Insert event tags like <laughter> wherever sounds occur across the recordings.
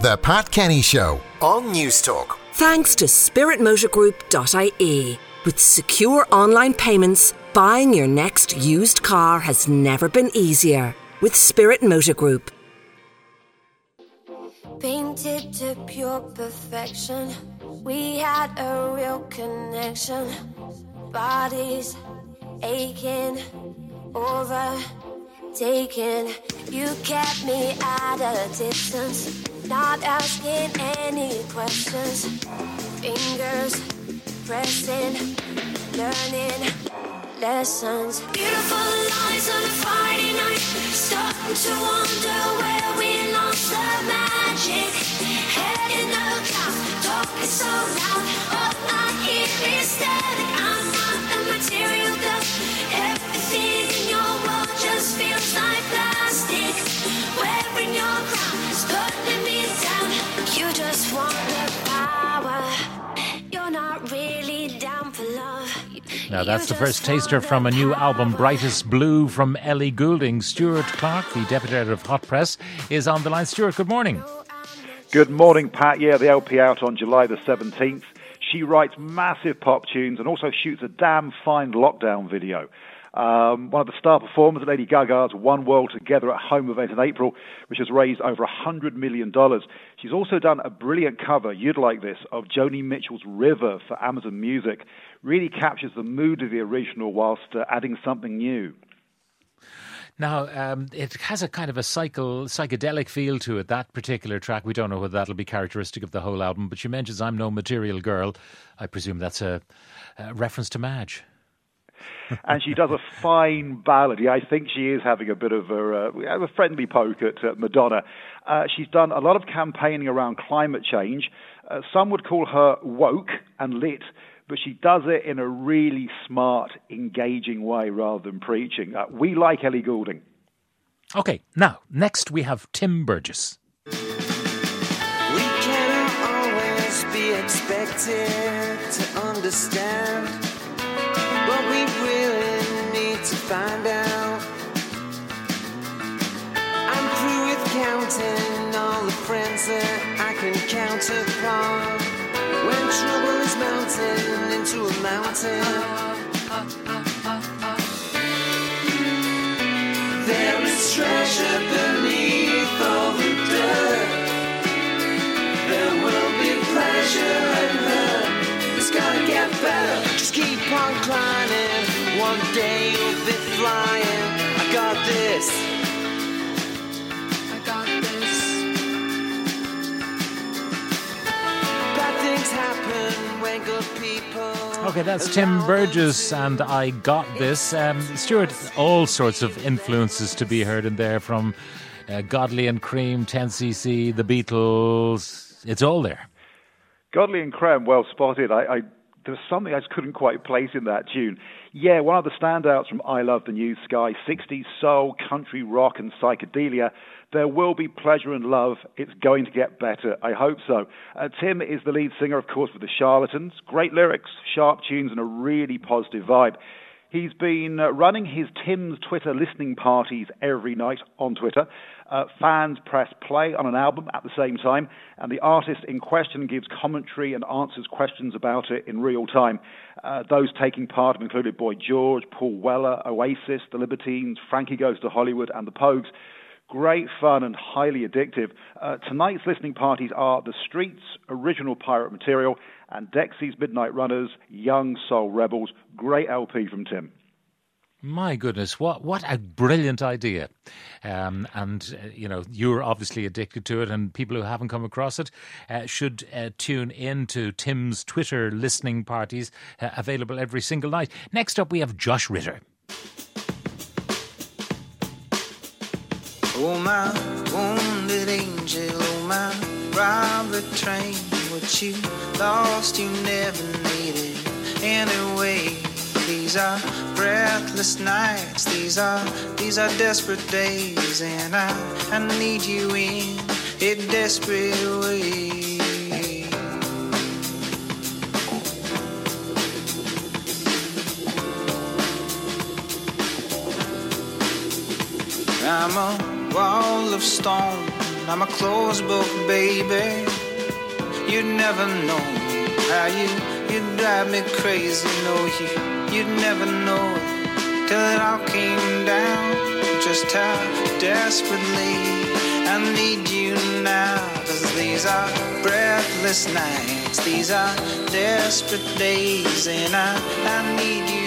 The Pat Kenny Show on Newstalk. Thanks to spiritmotorgroup.ie. With secure online payments, buying your next used car has never been easier. With Spirit Motor Group. Painted to pure perfection. We had a real connection. Bodies aching, overtaken. You kept me at a distance, not asking any questions. Fingers pressing, learning lessons. Beautiful lines on a Friday night, starting to wonder where we lost the magic. Head in the clouds, talking so loud, all I hear is static. I'm not a material dust. Now, that's the first taster from a new album, Brightest Blue, from Ellie Goulding. Stuart Clark, the deputy editor of Hot Press, is on the line. Stuart, good morning. Good morning, Pat. Yeah, the LP out on July the 17th. She writes massive pop tunes and also shoots a damn fine lockdown video. Um, one of the star performers at Lady Gaga's One World Together at Home event in April, which has raised over $100 million. She's also done a brilliant cover, you'd like this, of Joni Mitchell's River for Amazon Music. Really captures the mood of the original whilst uh, adding something new. Now, um, it has a kind of a cycle, psychedelic feel to it, that particular track. We don't know whether that'll be characteristic of the whole album, but she mentions I'm No Material Girl. I presume that's a, a reference to Madge. And she does a fine ballad. I think she is having a bit of a, uh, a friendly poke at uh, Madonna. Uh, she's done a lot of campaigning around climate change. Uh, some would call her woke and lit, but she does it in a really smart, engaging way rather than preaching. Uh, we like Ellie Goulding. Okay, now, next we have Tim Burgess. We cannot always be expected to understand, find out. Day flying. I got this. I got this. Bad things happen when good people. Okay, that's Tim Burgess, and I got this. Um, Stuart, all sorts of influences to be heard in there from uh, Godley and Creme, 10cc, the Beatles. It's all there. Godley and Creme, well spotted. I, I there's something I just couldn't quite place in that tune. Yeah, one of the standouts from I Love the New Sky, 60s soul, country rock, and psychedelia. There will be pleasure and love. It's going to get better. I hope so. Uh, Tim is the lead singer, of course, for the Charlatans. Great lyrics, sharp tunes, and a really positive vibe. He's been uh, running his Tim's Twitter listening parties every night on Twitter. Uh, fans press play on an album at the same time, and the artist in question gives commentary and answers questions about it in real time. Uh, those taking part have included Boy George, Paul Weller, Oasis, The Libertines, Frankie Goes to Hollywood, and The Pogues. Great fun and highly addictive. Uh, tonight's listening parties are The Streets, original pirate material, and Dexy's Midnight Runners, Young Soul Rebels. Great LP from Tim. My goodness, what what a brilliant idea! Um, and uh, you know, you're obviously addicted to it, and people who haven't come across it uh, should uh, tune in to Tim's Twitter listening parties, uh, available every single night. Next up, we have Josh Ritter. Oh, my wounded angel, oh, my train. What you lost, you never needed anyway. These are breathless nights, these are these are desperate days, and I I need you in a desperate way. I'm a wall of stone I'm a closed book, baby. You'd never know how you you drive me crazy. No, you you'd never know till it all came down. Just how desperately I need you now. Cause these are breathless nights, these are desperate days, and I I need you.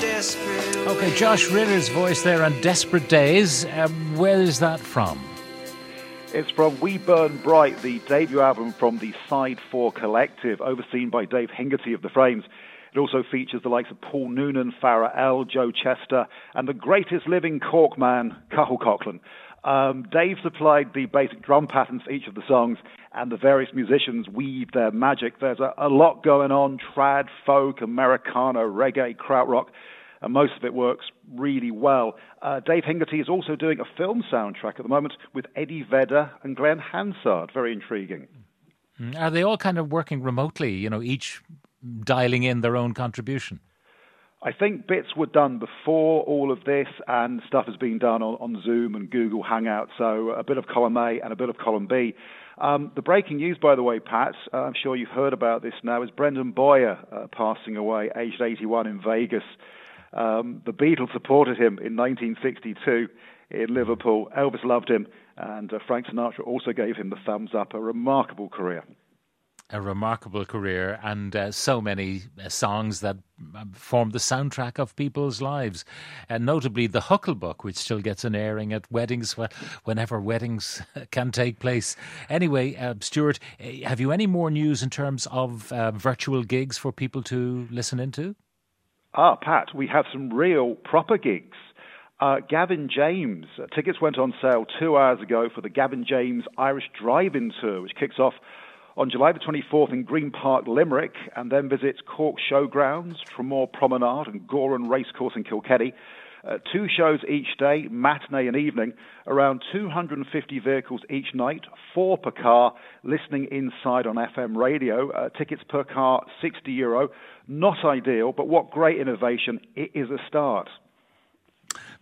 Desperate. Okay, Josh Ritter's voice there on Desperate Days. Um, where is that from? It's from We Burn Bright, the debut album from the Side 4 Collective, overseen by Dave Hingerty of The Frames. It also features the likes of Paul Noonan, Farah Elle, Joe Chester, and the greatest living cork man, Cathal Coughlan. Um, Dave supplied the basic drum patterns for each of the songs, and the various musicians weave their magic. There's a, a lot going on trad, folk, Americana, reggae, krautrock and most of it works really well. Uh, Dave Hingerty is also doing a film soundtrack at the moment with Eddie Vedder and Glen Hansard. Very intriguing. Mm, are they all kind of working remotely, you know, each dialing in their own contribution? I think bits were done before all of this, and stuff has been done on, on Zoom and Google Hangout. So a bit of column A and a bit of column B. Um, the breaking news, by the way, Pat, uh, I'm sure you've heard about this now, is Brendan Bowyer uh, passing away, aged 81 in Vegas. Um, the Beatles supported him in 1962 in Liverpool. Elvis loved him, and uh, Frank Sinatra also gave him the thumbs up. A remarkable career. A remarkable career, and uh, so many uh, songs that um, formed the soundtrack of people's lives. And notably, the Hucklebuck, which still gets an airing at weddings whenever weddings <laughs> can take place. Anyway, uh, Stuart, uh, have you any more news in terms of uh, virtual gigs for people to listen into? Ah, Pat, we have some real proper gigs. Uh, Gavin James. Uh, tickets went on sale two hours ago for the Gavin James Irish Drive-In Tour, which kicks off on July the 24th in Green Park, Limerick, and then visits Cork Showgrounds, Tramore Promenade, and Gowran Racecourse in Kilkenny. Uh, two shows each day, matinee and evening, around 250 vehicles each night, four per car, listening inside on FM radio. Uh, tickets per car, 60 euro. Not ideal, but what great innovation. It is a start.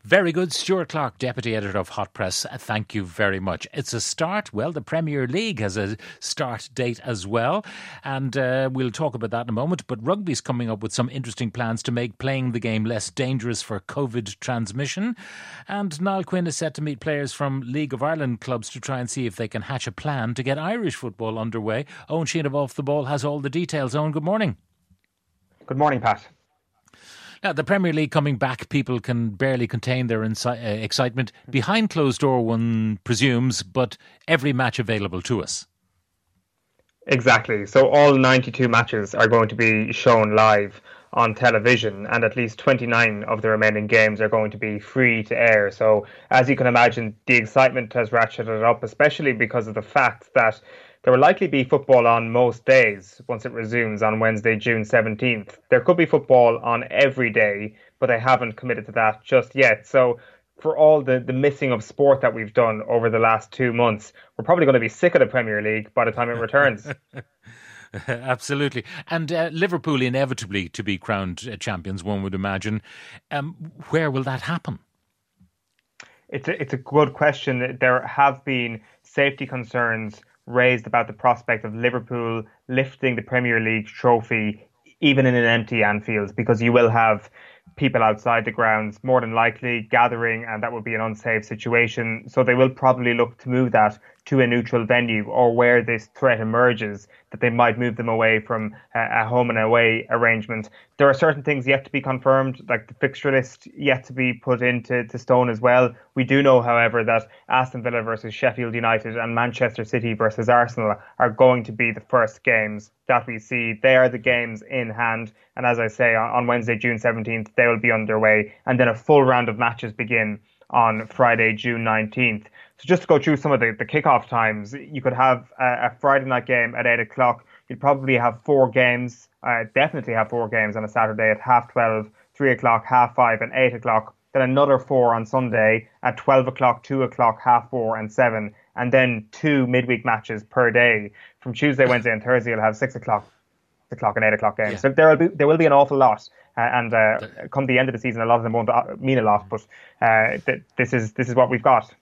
Very good. Stuart Clark, Deputy Editor of Hot Press, thank you very much. It's a start. Well, the Premier League has a start date as well, and uh, we'll talk about that in a moment. But rugby's coming up with some interesting plans to make playing the game less dangerous for COVID transmission. And Niall Quinn is set to meet players from League of Ireland clubs to try and see if they can hatch a plan to get Irish football underway. Owen Sheehan of Off the Ball has all the details. Owen, good morning. Good morning, Pat. Now, the Premier League coming back, people can barely contain their insi- uh, excitement. Behind closed door, one presumes, but every match available to us. Exactly. So all 92 matches are going to be shown live on television, and at least 29 of the remaining games are going to be free to air. So, as you can imagine, the excitement has ratcheted up, especially because of the fact that there will likely be football on most days once it resumes on Wednesday, June 17th. There could be football on every day, but they haven't committed to that just yet. So, for all the, the missing of sport that we've done over the last two months, we're probably going to be sick of the Premier League by the time it returns. <laughs> Absolutely. And uh, Liverpool inevitably to be crowned uh, champions, one would imagine. Um, where will that happen? It's a, it's a good question. There have been safety concerns raised about the prospect of Liverpool lifting the Premier League trophy even in an empty Anfield because you will have people outside the grounds more than likely gathering and that would be an unsafe situation. So they will probably look to move that to a neutral venue or where this threat emerges that they might move them away from a home and away arrangement. There are certain things yet to be confirmed, like the fixture list yet to be put into to stone as well. We do know, however, that Aston Villa versus Sheffield United and Manchester City versus Arsenal are going to be the first games that we see. They are the games in hand. And as I say, on Wednesday, June 17th, they will be underway. And then a full round of matches begin on Friday, June 19th. So just to go through some of the, the kickoff times, you could have a, a Friday night game at 8 o'clock. You'd probably have four games, uh, definitely have four games on a Saturday at half 12, 3 o'clock, half 5, and 8 o'clock. Then another four on Sunday at 12 o'clock, 2 o'clock, half 4, and 7. And then two midweek matches per day. From Tuesday, Wednesday, and Thursday, you'll have 6 o'clock, 6 o'clock, and 8 o'clock games. Yeah. So there will be there will be an awful lot. Uh, and uh, come the end of the season, a lot of them won't uh, mean a lot. But uh, th- this is this is what we've got.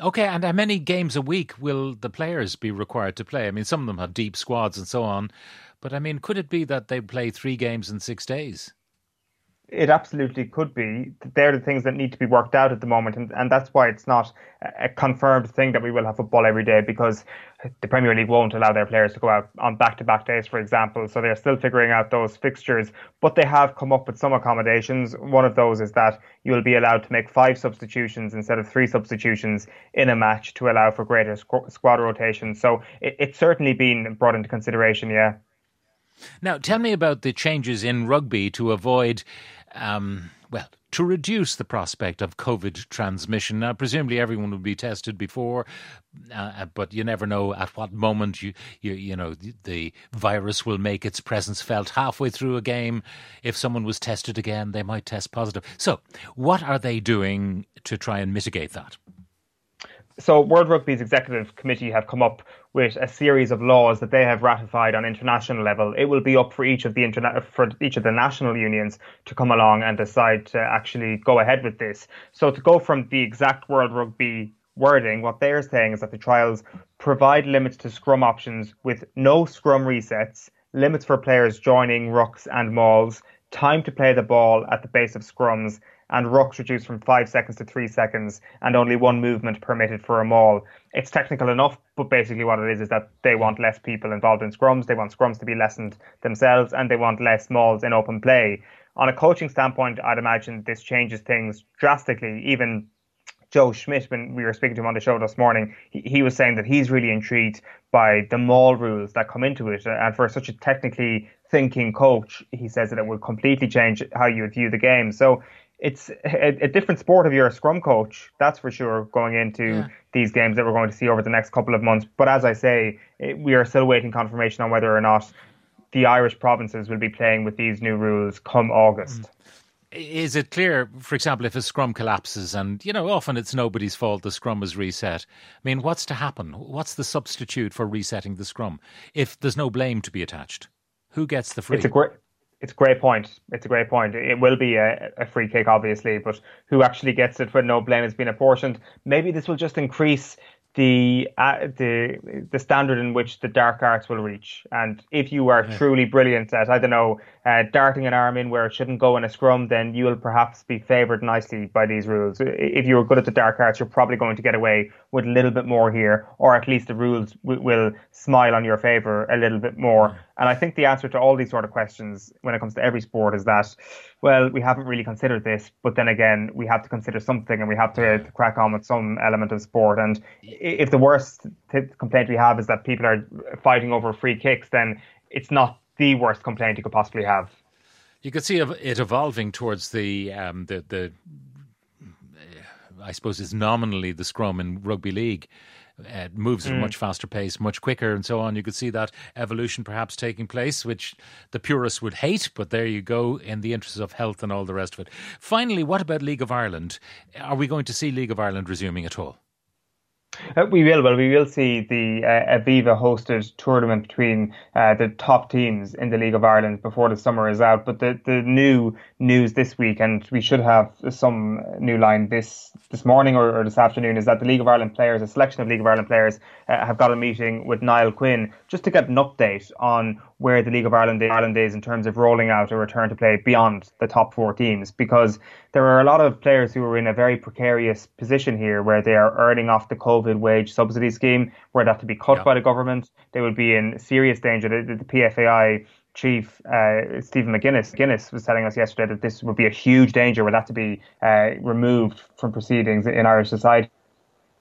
Okay, and how many games a week will the players be required to play? I mean, some of them have deep squads and so on, but I mean, could it be that they play three games in six days? It absolutely could be. They're the things that need to be worked out at the moment, and, and that's why it's not a confirmed thing that we will have football every day because the Premier League won't allow their players to go out on back to back days, for example. So they're still figuring out those fixtures, but they have come up with some accommodations. One of those is that you will be allowed to make five substitutions instead of three substitutions in a match to allow for greater squad rotation. So it, it's certainly been brought into consideration, yeah. Now, tell me about the changes in rugby to avoid um, well, to reduce the prospect of COVID transmission. Now, presumably everyone will be tested before, uh, uh, but you never know at what moment you, you, you know, the, the virus will make its presence felt halfway through a game. If someone was tested again, they might test positive. So, what are they doing to try and mitigate that? so World Rugby's executive committee have come up with a series of laws that they have ratified on international level. It will be up for each of the interna- for each of the national unions to come along and decide to actually go ahead with this. So to go from the exact World Rugby wording, what they're saying is that the trials provide limits to scrum options with no scrum resets, limits for players joining rucks and mauls, time to play the ball at the base of scrums, and rucks reduced from five seconds to three seconds, and only one movement permitted for a maul. It's technical enough, but basically what it is is that they want less people involved in scrums, they want scrums to be lessened themselves, and they want less mauls in open play. On a coaching standpoint, I'd imagine this changes things drastically. Even Joe Schmidt, when we were speaking to him on the show this morning, he, he was saying that he's really intrigued by the maul rules that come into it. And for such a technically thinking coach, he says that it will completely change how you view the game. So it's a, a, different sport if you're a scrum coach, that's for sure, going into yeah. these games that we're going to see over the next couple of months. But as I say, it, we are still waiting confirmation on whether or not the Irish provinces will be playing with these new rules come August. Mm. Is it clear, for example, if a scrum collapses and, you know, often it's nobody's fault the scrum is reset? I mean, what's to happen? What's the substitute for resetting the scrum if there's no blame to be attached? Who gets the free? It's a great it's a great point. It's a great point. It will be a, a free kick, obviously, but who actually gets it when no blame has been apportioned? Maybe this will just increase the uh, the the standard in which the dark arts will reach. And if you are yeah. truly brilliant at I don't know uh, darting an arm in where it shouldn't go in a scrum, then you will perhaps be favoured nicely by these rules. If you are good at the dark arts, you're probably going to get away with a little bit more here, or at least the rules w- will smile on your favour a little bit more. And I think the answer to all these sort of questions when it comes to every sport is that, well, we haven't really considered this, but then again, we have to consider something and we have to, to crack on with some element of sport. And if the worst complaint we have is that people are fighting over free kicks, then it's not the worst complaint you could possibly have. You could see it evolving towards the um, the the. I suppose is nominally the scrum in rugby league. It moves at a mm. much faster pace, much quicker, and so on. You could see that evolution perhaps taking place, which the purists would hate, but there you go, in the interest of health and all the rest of it. Finally, what about League of Ireland? Are we going to see League of Ireland resuming at all? Uh, we will. Well, we will see the uh, Aviva hosted tournament between uh, the top teams in the League of Ireland before the summer is out. But the, the new news this week, and we should have some new line this this morning or, or this afternoon, is that the League of Ireland players, a selection of League of Ireland players, uh, have got a meeting with Niall Quinn just to get an update on where the League of Ireland, Ireland is in terms of rolling out a return to play beyond the top four teams, because there are a lot of players who are in a very precarious position here, where they are earning off the COVID wage subsidy scheme, where they have to be cut yeah. by the government. They would be in serious danger. The, the PFAI chief uh, Stephen McGuinness Guinness was telling us yesterday that this would be a huge danger, would have to be uh, removed from proceedings in Irish society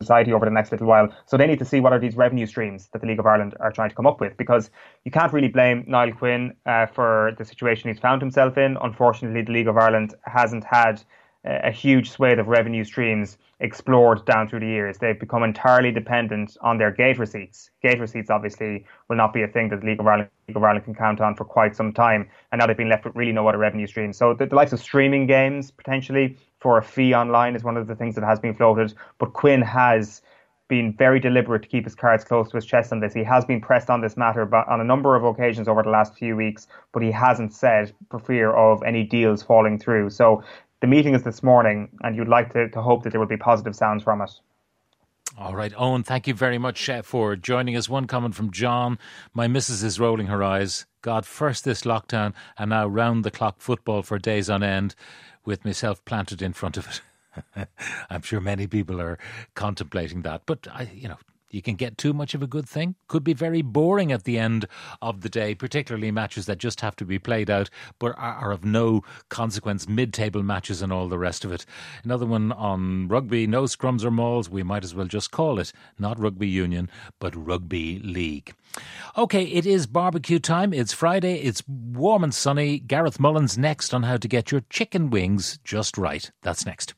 society over the next little while. So they need to see what are these revenue streams that the League of Ireland are trying to come up with because you can't really blame Niall Quinn uh, for the situation he's found himself in. Unfortunately, the League of Ireland hasn't had a huge swathe of revenue streams explored down through the years. They've become entirely dependent on their gate receipts. Gate receipts obviously will not be a thing that the League of Ireland, League of Ireland can count on for quite some time, and now they've been left with really no other revenue streams. So the, the likes of streaming games potentially for a fee online is one of the things that has been floated. But Quinn has been very deliberate to keep his cards close to his chest on this. He has been pressed on this matter but on a number of occasions over the last few weeks, but he hasn't said for fear of any deals falling through. So the meeting is this morning, and you'd like to, to hope that there will be positive sounds from it. All right, Owen, thank you very much uh, for joining us. One comment from John. My missus is rolling her eyes. God, first this lockdown and now round the clock football for days on end with myself planted in front of it. <laughs> I'm sure many people are contemplating that. But, I, you know, you can get too much of a good thing. Could be very boring at the end of the day, particularly matches that just have to be played out but are, of no consequence, mid table matches and all the rest of it. Another one on rugby no scrums or mauls. We might as well just call it not rugby union, but rugby league. Okay, it is barbecue time. It's Friday. It's warm and sunny. Gareth Mullins next on how to get your chicken wings just right. That's next.